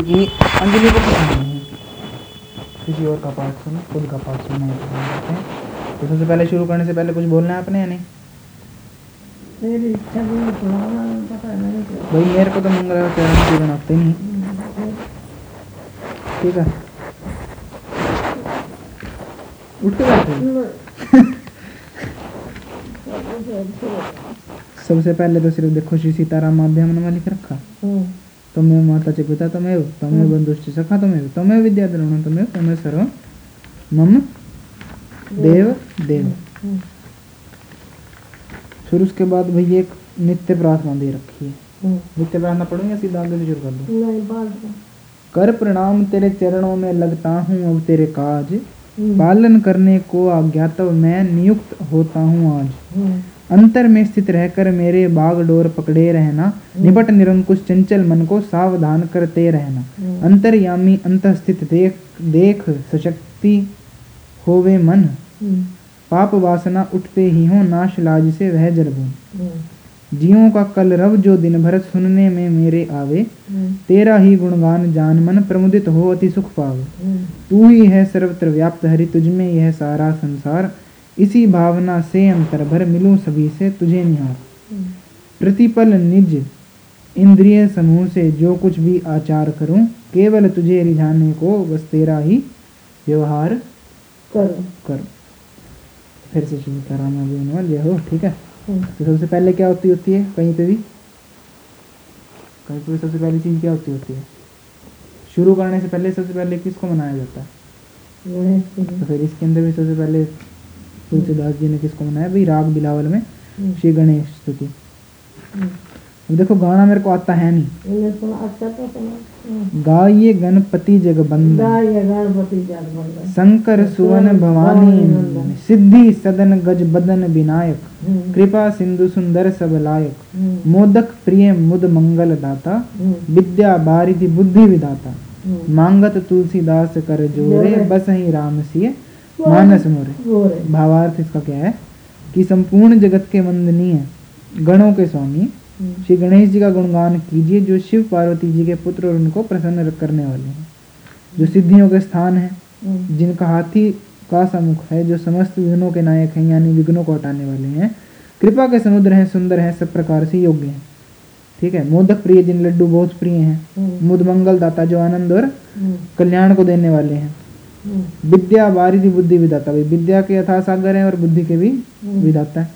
क्योंकि अंजलि को पता नहीं है। किसी और का पाठ सुनो खुद का पाठ सुनना है हैं। तो सबसे पहले शुरू करने से पहले कुछ बोलना है अपने या नहीं? मेरी इच्छा भाई मेरे को तो मंगल चरण पूर्ण आते नहीं। ठीक है। उठ के बैठे। सबसे पहले तो सिर्फ़ देखो श्री सीताराम माध्यम ने लिख रखा। तमेव माता च पिता तमेव तमेव बंधुश्च सखा तमेव तमेव विद्या द्रवण तमेव तमेव सर्व मम देव देव फिर उसके बाद भैया एक नित्य प्रार्थना दे रखी है। नित्य प्रार्थना पढ़ूँगा सीधा आगे से शुरू कर दो? कर प्रणाम तेरे चरणों में लगता हूँ अब तेरे काज। पालन करने को अज्ञातव मैं नियुक्त होता हूँ आज। अंतर में स्थित रहकर मेरे बाग डोर पकड़े रहना निपट निरंकुश चंचल मन को सावधान करते रहना। अंतर्यामी अंत स्थित देख देख सशक्ति होवे मन। पाप वासना उठते ही हो नाश लाज से वह जरबून जियों का कल रव जो दिन भर सुनने में मेरे आवे तेरा ही गुणगान जान मन प्रमुदित हो अति सुख पावे। तू ही है सर्वत्र व्याप्त हरि तुझ में यह सारा संसार। इसी भावना से अंतर भर मिलूं सभी से तुझे निहार प्रतिपल निज इंद्रिय समूह से जो कुछ भी आचार करूँ केवल तुझे रिझाने को बस तेरा ही व्यवहार करो। करो। फिर से शुरू करा मैं जय हो ठीक है? तो सबसे पहले क्या होती होती है? कहीं पे भी? कहीं पे भी सबसे पहली चीज़ क्या होती होती है? शुरू करने से पहले सबसे पहले किसको मनाया जाता है? तो फिर इसके अंदर भी सबसे पहले तुलसीदास जी ने किसको मनाया? भाई राग बिलावल में श्री गणेश स्तुति। अब देखो गाना मेरे को आता है नहीं। अच्छा तो सुना गणपति गाय जात बंदन शंकर सुवन भवानी। सिद्धि सदन गज बदन विनायक। कृपा सिंधु सुंदर सब लायक। मोदक प्रिय मुद मंगल दाता। विद्या बारिधि बुद्धि विदाता मांगत तुलसीदास कर जोरे। बस ही राम सिय। मानस मोरे। भावार्थ इसका क्या है? कि संपूर्ण जगत के वंदनीय गणों के स्वामी श्री गणेश जी का गुणगान कीजिए जो शिव पार्वती जी के पुत्र और उनको प्रसन्न करने वाले हैं। जो सिद्धियों के स्थान है जिनका हाथी का समुख है जो समस्त विघ्नों के नायक हैं यानी विघ्नों को हटाने वाले हैं। कृपा के समुद्र हैं सुंदर हैं सब प्रकार से योग्य हैं। ठीक है? मोदक प्रिय जिन लड्डू बहुत प्रिय हैं मुद मंगल दाता जो आनंद और कल्याण को देने वाले हैं। विद्या बारिधि बुद्धि विदाता भाई विद्या के यथा सागर है और बुद्धि के भी विदाता है।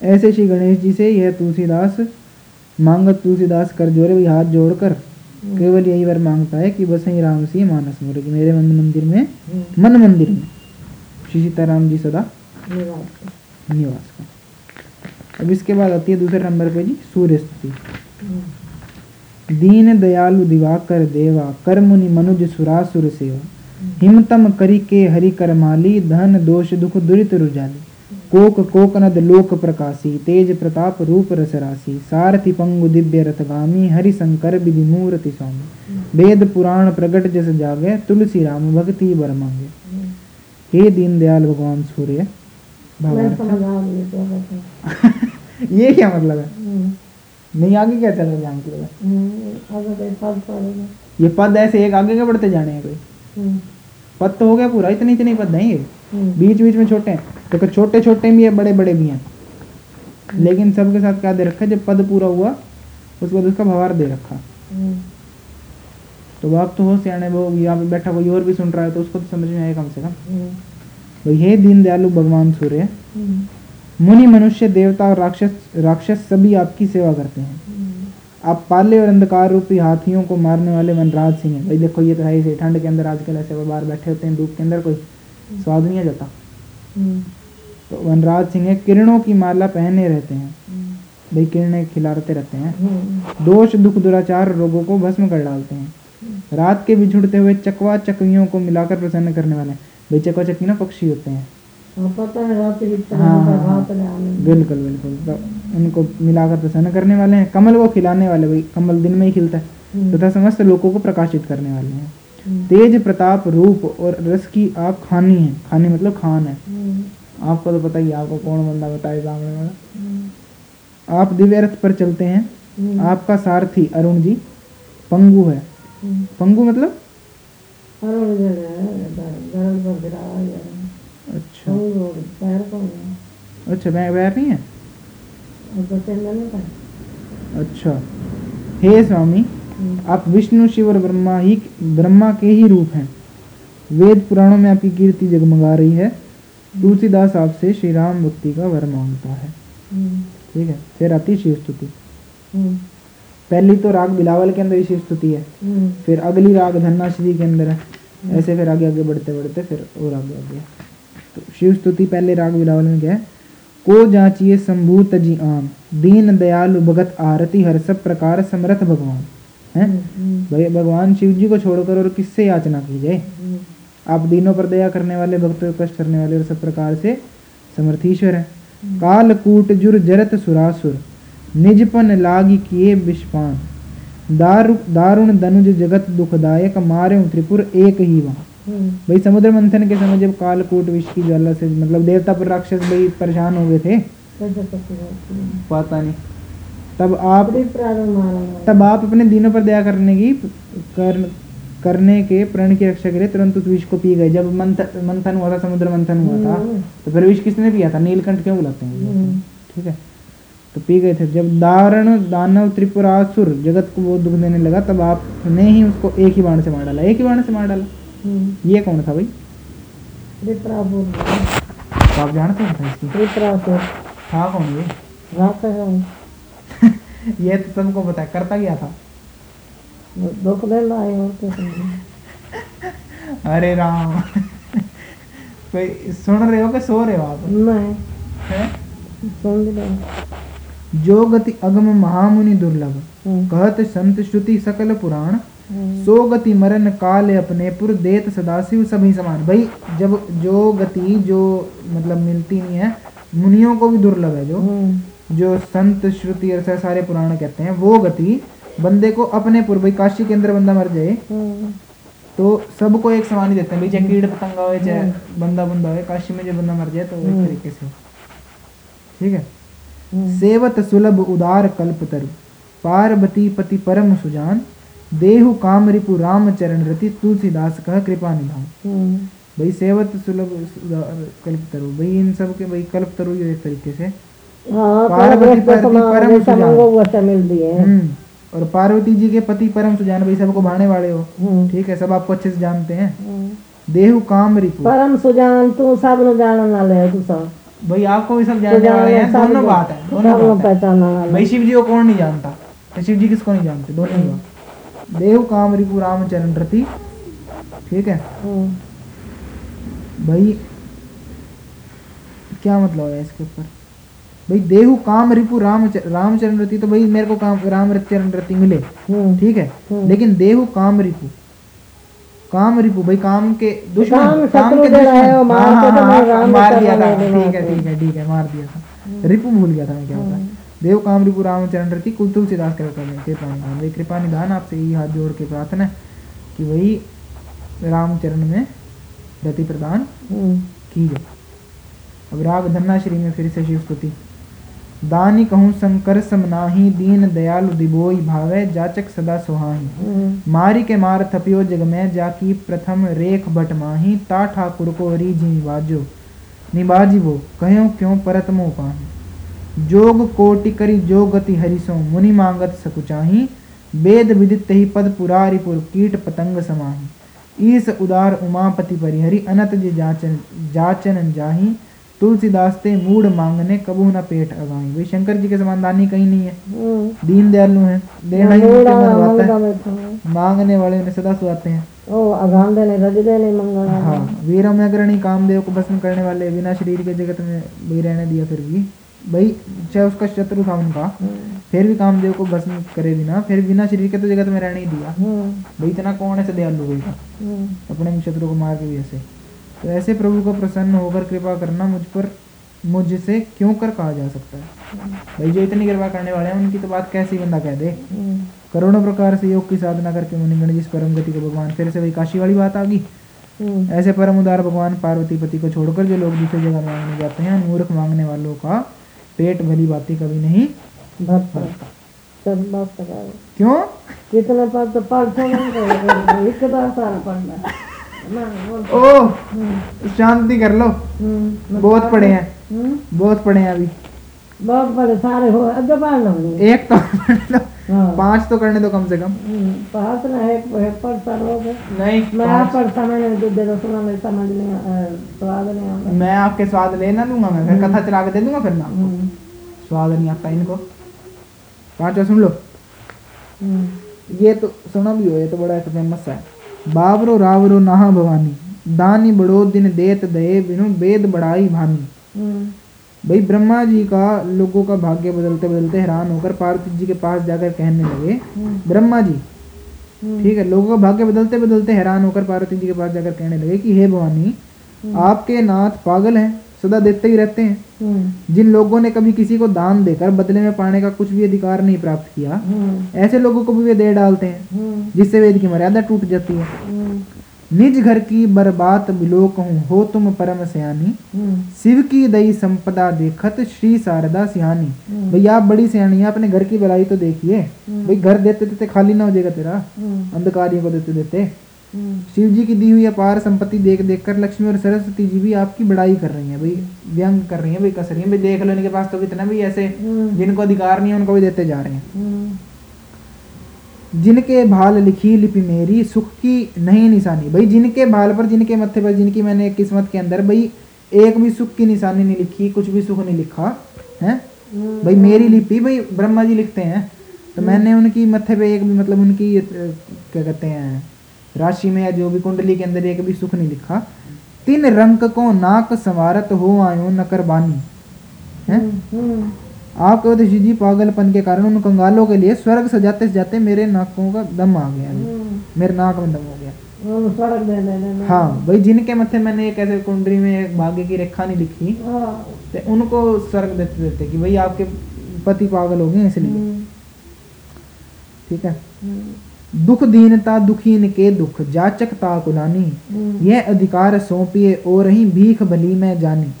ऐसे श्री गणेश जी से यह तुलसीदास मांगत तुलसीदास कर जोरे भाई हाथ जोड़कर केवल यही वर माँगता है कि बस ही राम सी मानस मोरे कि मेरे मन मंदिर में मन मंदिर में। श्री सीताराम जी सदा निवास का अब इसके बाद आती है दूसरे नंबर पे जी सूर्य स्तुति। दीन दयालु दिवाकर देवा कर मुनि मनुज सुरासुर सेवा। हिमतम करी के हरि कर माली धन दोष दुख दुरित रुजाली कोक कोकनद लोक प्रकाशी तेज प्रताप रूप रस राशि। सारथि पंगु दिव्य रथगामी हरि शंकर विधि मूर्ति स्वामी। वेद पुराण प्रगट जस जागे तुलसी राम भक्ति बर मांगे। हे दीन दयाल भगवान सूर्य ये क्या मतलब है? नहीं आगे क्या चल है लिए? अगर कोई पद पड़ेगा ये पद ऐसे एक आगे के बढ़ते जाने हैं कोई? पद तो हो गया पूरा इतने इतने पद हैं ये। बीच बीच में छोटे हैं देखो छोटे छोटे भी है बड़े बड़े भी हैं। लेकिन सबके साथ क्या दे रखा है? जब पद पूरा हुआ उसके बाद उसका भवार दे रखा। तो आप तो हो सियाने वो यहाँ पे बैठा कोई और भी सुन रहा है तो उसको तो समझ में आए कम से कम। तो हे दीन दयालु भगवान सूर्य। मुनि मनुष्य देवता और राक्षस राक्षस सभी आपकी सेवा करते हैं। आप पाले और अंधकार रूपी हाथियों को मारने वाले वनराज सिंह हैं। भाई देखो ये तो है ही ठंड के अंदर आजकल ऐसे बाहर बैठे होते हैं धूप के अंदर कोई स्वाद नहीं आ जाता। तो वनराज सिंह है किरणों की माला पहने रहते हैं। भाई किरणें खिलाते रहते हैं। दोष दुख दुराचार रोगों को भस्म कर डालते हैं। रात के बिछुड़ते हुए चकवा चकवियों को मिलाकर प्रसन्न करने वाले हैं। भाई चकवा चकवी ना पक्षी होते हैं। है हाँ, हाँ, बिल्कुल बिल्कुल। तो उनको मिलाकर प्रसन्न करने वाले हैं। कमल को खिलाने वाले भाई कमल दिन में ही खिलता है। तथा समस्त लोगों को प्रकाशित करने वाले हैं। तेज प्रताप रूप और रस की आप खानी है। खानी मतलब खान है। आपको तो पता ही आपको कौन बंदा बताए सामने वाला। आप दिव्य रथ पर चलते हैं। आपका सारथी अरुण जी पंगु है। हम्म। पंगु मतलब? अरुण अच्छा। नहीं अच्छा वै- वैर नहीं है? अच्छा। हे स्वामी हम्म। आप विष्णु शिव और ब्रह्मा ही ब्रह्मा के ही रूप हैं। वेद पुराणों में आपकी कीर्ति जगमगा रही है। तुलसीदास आपसे श्री राम भक्ति का वर माँगता है। ठीक है? फिर आती है शिव स्तुति। पहली तो राग बिलावल के अंदर ही शिव स्तुति है। फिर अगली राग धन्नाश्री के अंदर है। ऐसे फिर आगे आगे बढ़ते बढ़ते फिर और आगे आगे। शिव स्तुति पहले राग बिलावल में क्या है? को जाचिए शंभू तजी आम। दीन दयालु भगत आरती हर सब प्रकार समर्थ भगवान। है? हम्म। भाई भगवान शिव जी को छोड़कर और किससे याचना की जाए? हम्म। आप दीनों पर दया करने वाले भक्तों को कष्ट करने वाले और सब प्रकार से समर्थीश्वर है। कालकूट जुर जरत सुरासुर निजपन लागी किए विषपान। दारु दारुण दनुज जगत दुखदायक मारे त्रिपुर एक ही वहाँ हम्म। भाई समुद्र मंथन के समय जब कालकूट विष की ज्वाला से मतलब देवता पर राक्षस भाई परेशान हो गए थे? पता नहीं। तब आप तब आप अपने दिनों पर दया करने की कर, करने के प्रण की रक्षा के लिए तुरंत उस विष को पी गए। जब मंथन मंथन हुआ था समुद्र मंथन हुआ था हम्म। तो फिर विष किसने पिया था? नीलकंठ क्यों बुलाते हैं? हम्म। ठीक है। तो पी गए थे। जब दारण दानव त्रिपुरासुर जगत को बहुत दुख देने लगा तब आपने ही उसको एक ही बाण से मार डाला। एक ही बाण से मार डाला। हम्म। ये कौन था भाई तो आप जानते हैं था इसकी था कौन ये है। ये तो पता है करता क्या था दुख दे लाए और क्या? अरे राम कोई सुन रहे हो कि सो रहे हो आप नहीं हैं? सुन नहीं जो गति अगम महामुनि दुर्लभ हम्म। कहत संत श्रुति सकल पुराण हम्म। सो गति मरण काल अपने पुर देत सदाशिव सभी समान भाई जब जो गति जो मतलब मिलती नहीं है मुनियों को भी दुर्लभ है जो हम्म। जो संत श्रुति सारे पुराण कहते हैं वो गति बंदे को अपने पुर भाई काशी के अंदर बंदा मर जाए हम्म। तो सबको एक समान ही देते हैं भाई चाहे कीड़ पतंगा हो चाहे बंदा बंदा हो काशी में जो बंदा मर जाए तो एक तरीके से। ठीक है हम्म। सेवत सुलभ उदार कल्प तरु पार्वती पति परम सुजान देहु काम रिपु राम चरण रति तुलसीदास कह कृपा निधान। हम्म। भाई सेवत सुलभ कल्प तरु भाई इन सब के भाई कल्प तरु ये एक तरीके से। हाँ पार्वती पार्वती पति परम सुजान। हम्म। और पार्वती जी के पति परम सुजान भाई सबको भाने वाले हो। हम्म। ठीक है सब आपको अच्छे से जानते हैं। देहु काम रिपु परम सुजान तू सब न जानन वाले तू सब। भाई आपको भी सब जानने वाले हैं दोनों बात है दोनों न पहचानने वाले। भाई शिव जी को कौन नहीं जानता? तो शिव जी किसको नहीं जानते? दोनों ही बात। देव काम रिपु रामचरण रति। ठीक है? हम्म। भाई क्या मतलब है इसके ऊपर? भाई देहु काम रिपु राम च- राम चरण रति तो भाई मेरे को काम राम चरण रति मिले। हम्म। ठीक है? हम्म। लेकिन देहु काम रिपु। काम रिपु भाई काम के दुश्मन। काम के दुश्मन। मार हाँ, तो हाँ, हाँ, दिया था। ठीक है ठीक है ठीक है मार दिया था। रिपु भूल गया था मैं क्या होता है देव काम रिपु राम रति कुल तुलसीदास कृपा निधान कृपा निधान भाई कृपा निधान आपसे यही हाथ जोड़ के प्रार्थना है कि वही राम चरण में रति प्रदान हम्म। की जाए। अब राग धन्नाश्री में फिर से शिव स्तुति। दानी कहूँ शंकर समनाही दीन दयालु दिबोई भावे जाचक सदा सुहाही हम्म। मारी के मार थपियो जग में जाकी प्रथम रेख बट माही ता ठाकुर को रीझी निबाजो निबाजी वो कहो क्यों परत मोह पाही? जोग कोटि करी जो गति हरिसो मुनि मांगत सकुचाही वेद विदित ही पद पुरारिपुर कीट पतंग समाही। ईस उदार उमापति परिहरि अनत जे जाचन जाचन जाही। तुलसीदास ते मूड मांगने कबू न पेट अगाई भाई शंकर जी के समान दानी कहीं नहीं है। हम्म। दीन दयालु हैं। देना ही मूड़ा उनके मन होता मंगदा है। मांगने वाले उन्हें सदा सुहाते हैं। ओ अगान देने रज देने मंगला हाँ। वीरम अग्रणी कामदेव को भस्म करने वाले बिना शरीर के जगत में भी रहने दिया फिर भी। भाई चाहे उसका शत्रु था उनका फिर भी कामदेव को भस्म करे बिना फिर बिना शरीर के तो जगत में रहने ही दिया। भाई इतना कौन ऐसे दयालु का अपने शत्रु को मार के भी ऐसे। तो ऐसे प्रभु को प्रसन्न होकर कृपा करना मुझ पर मुझसे क्यों कर कहा जा सकता है? भाई जो इतनी कृपा करने वाले हैं उनकी तो बात कैसे बंदा कह दे? करोड़ों प्रकार से योग की साधना करके मुनिगण जिस परम गति को भगवान फिर से वही काशी वाली बात आ गई? ऐसे परम उदार भगवान पार्वती पति को छोड़कर जो लोग दूसरी जगह मांगने जाते हैं मूर्ख मांगने वालों का पेट भरी बातें कभी नहीं तक क्यों? कितना पाक तो पढ़ तो एक तो सारा पढ़ना। ना ओ शांति कर लो। हम्म बहुत पढ़े हैं। हम्म। बहुत पढ़े हैं अभी। बहुत पढ़े सारे हो अगे पढ़ लो एक तो पढ़ लो पाँच तो करने दो कम से कम। हम्म, ना एक पढ़ता नहीं मैं दे दो सुना मैं समझ नहीं स्वाद नहीं आता मैं आपके स्वाद ले ना दूँगा मैं फिर कथा चला के दे दूँगा फिर आपको। हम्म, स्वाद नहीं आता इनको। पांचवा सुन लो। हम्म, ये तो सुना भी हो ये तो बड़ा फ़ेमस है। बाबरो रावरो नहा भवानी दानी बड़ो दिन देत दये बिनु वेद बड़ाई भानी। हम्म, भाई ब्रह्मा जी का लोगों का भाग्य बदलते बदलते हैरान होकर पार्वती जी के पास जाकर कहने लगे हम्म, ब्रह्मा जी हम्म, ठीक है लोगों का भाग्य बदलते बदलते हैरान होकर पार्वती जी के पास जाकर कहने लगे कि हे भवानी आपके नाथ पागल हैं सदा देते ही रहते हैं। हम्म, जिन लोगों ने कभी किसी को दान देकर बदले में पाने का कुछ भी अधिकार नहीं प्राप्त किया हम्म, ऐसे लोगों को भी वे दे डालते हैं हम्म, जिससे वेद की मर्यादा टूट जाती है। हम्म, निज घर की बर्बात बिलो कहूँ हो तुम परम सयानी। हम्म, शिव की दई संपदा देखत श्री शारदा सिहानी हम्म, भैया आप बड़ी सियानी हैं अपने घर की भलाई तो देखिए। हम्म, भाई घर देते देते खाली ना हो जाएगा तेरा। अंधकारियों को देते देते। शिव जी की दी हुई अपार संपत्ति देख देख कर लक्ष्मी और सरस्वती जी भी आपकी बड़ाई कर रही है। भाई व्यंग कर रही हैं भाई कस रही हैं। भाई देख लो इनके पास तो कितना भी ऐसे जिनको अधिकार नहीं है उनको भी देते जा रहे हैं। जिनके भाल लिखी लिपि मेरी सुख की नहीं निशानी। भाई जिनके भाल पर जिनके मत्थे पर जिनकी मैंने किस्मत के अंदर भाई एक भी सुख की निशानी नहीं लिखी कुछ भी सुख नहीं लिखा है? हम्म, भाई मेरी लिपि भाई ब्रह्मा जी लिखते हैं। तो मैंने उनकी मत्थे पे एक भी मतलब उनकी क्या कहते हैं राशि में या जो भी कुंडली के अंदर एक भी सुख नहीं लिखा। तीन रंग को नाक संवारत हो आयो नकर बानी है? आप कहते जी जी पागलपन के कारण उन कंगालों के लिए स्वर्ग सजाते सजाते मेरे नाकों का दम आ गया। हम्म, मेरे नाक में दम हो गया। दे दे दे हाँ भाई जिनके मत्थे मैंने एक ऐसे कुंडली में एक भाग्य की रेखा नहीं लिखी हाँ, तो उनको स्वर्ग देते देते कि भाई आपके पति पागल हो गए इसलिए। हम्म, ठीक है? हम्म, दुख दीनता दुखीन के दुख जाचकता हम्म, यह अधिकार सौंपिए और रही भीख भली में जानी।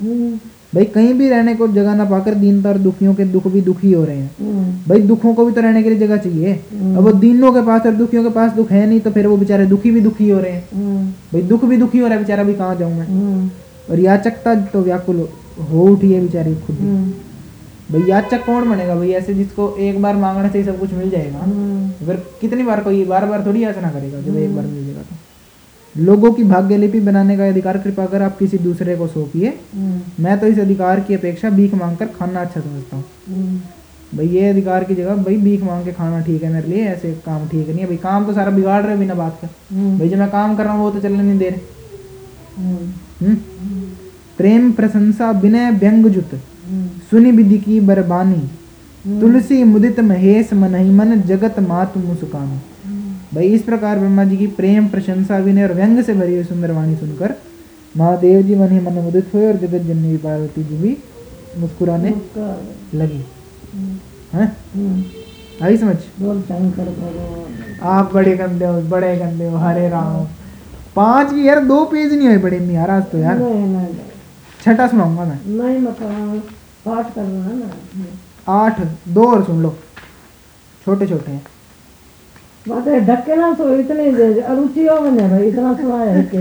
भाई कहीं भी रहने को जगह ना पाकर दीनता और दुखियों के दुख भी दुखी हो रहे हैं। हम्म, भाई दुखों को भी तो रहने के लिए जगह चाहिए। अब वो दीनों के पास और दुखियों के पास दुख है नहीं तो फिर वो बेचारे दुखी भी दुखी हो रहे हैं। हम्म, भाई दुख भी दुखी हो रहा है बेचारा भी कहाँ जाऊँ मैं? हम्म, और याचकता तो व्याकुल हो उठी है बेचारी खुद हम्म, भाई याचक कौन बनेगा? भाई ऐसे जिसको एक बार मांगने से ही सब कुछ मिल जाएगा। हम्म, फिर कितनी बार कोई बार बार थोड़ी याचना करेगा जब एक बार मिल जाएगा तो। लोगों की भाग्य लिपि बनाने का अधिकार कृपा कर आप किसी दूसरे को सौंपिए। हम्म, मैं तो इस अधिकार की अपेक्षा भीख मांगकर खाना अच्छा समझता हूँ। हम्म, भाई ये अधिकार की जगह भाई भीख मांग के खाना ठीक है मेरे लिए ऐसे काम ठीक नहीं है। भाई काम तो सारा बिगाड़ रहे हो बिना बात के। हम्म, भाई जो मैं काम कर रहा हूँ वो तो चलने नहीं दे रहे? प्रेम प्रशंसा विनय व्यंग जुत। सुनि विधि की बरबानी। तुलसी मुदित महेश मनहि मन जगत मातु मुस्कान। भाई इस प्रकार ब्रह्मा जी की प्रेम प्रशंसा विनय और व्यंग से भरी हुई सुंदर वाणी सुनकर महादेव जी मन ही मन मुदित हुए और जगत जननी पार्वती जी भी मुस्कुराने लगी। हम्म, हैं? हम्म, आई समझ? आप बड़े गंदे हो बड़े गंदे हो हरे राम पाँच की यार दो पेज नहीं हुए बड़े आज तो यार। छठा सुनाऊँगा मैं। नहीं मतलब पाठ करना है ना। आठ दो और सुन लो। छोटे छोटे हैं। है तो इतने अरुचि हो भाई इतना सुनाया है कि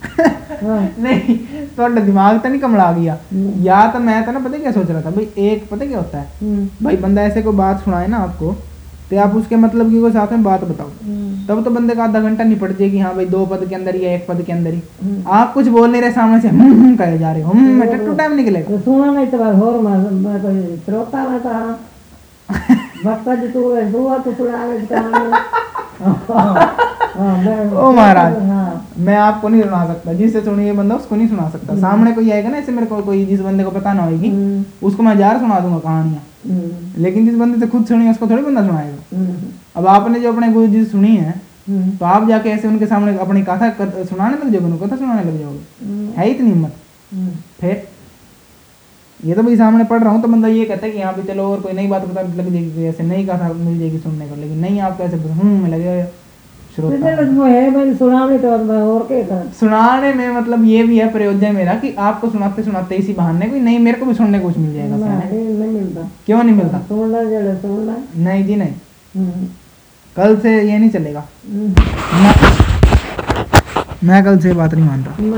हाँ। नहीं थोड़ा दिमाग तो नहीं कमला गया। हम्म, या तो मैं तो ना पता क्या सोच रहा था भाई एक पता क्या होता है? हम्म, भाई बंदा ऐसे कोई बात सुनाए ना आपको तो आप उसके मतलब की कोई साथ में बात बताओ। हम्म, तब तो बंदे का आधा घंटा निपट जाएगी हाँ भाई दो पद के अंदर या एक पद के अंदर ही। आप कुछ बोल नहीं रहे सामने से हम्म कहे जा रहे हो हम्म में टू टाइम निकलेगा। तो सुना नहीं तो बार होर मैं कोई श्रोता में था भक्ता जी तू हुआ तो हाँ, मैं- ओ महाराज। हाँ। मैं आपको नहीं सुना सकता। जिससे सुनी ये बंदा उसको नहीं सुना सकता। सामने कोई आएगा ना ऐसे मेरे को कोई जिस बंदे को पता ना होगी हम्म, उसको मैं हज़ार सुना दूँगा कहानियाँ। हम्म, लेकिन जिस बंदे से खुद सुनी उसको थोड़ी बंदा सुनाएगा। हम्म, अब आपने जो अपने गुरु जी सुनी है हम्म, तो आप जाके ऐसे उनके सामने अपनी कथा सुनाने लग जाओगे कथा सुनाने लग जाओगे। हम्म, है इतनी हिम्मत। हम्म, फिर ये तो भाई सामने पढ़ रहा हूँ तो बंदा ये कहता है कि यहाँ पे चलो और कोई नई बात पता लग जाएगी ऐसे नई कथा मिल जाएगी सुनने को लेकिन नहीं आप तो ऐसे हूँ। लगे तो सुनाने में मतलब ये भी है प्रयोजन मेरा कि आपको सुनाते सुनाते इसी बहाने कोई नहीं मेरे को भी सुनने को कुछ मिल जाएगा नहीं नहीं मिलता। क्यों नहीं मिलता? नहीं जी नहीं। हम्म, कल से ये नहीं चलेगा। हम्म। मैं कल से बात नहीं मान रहा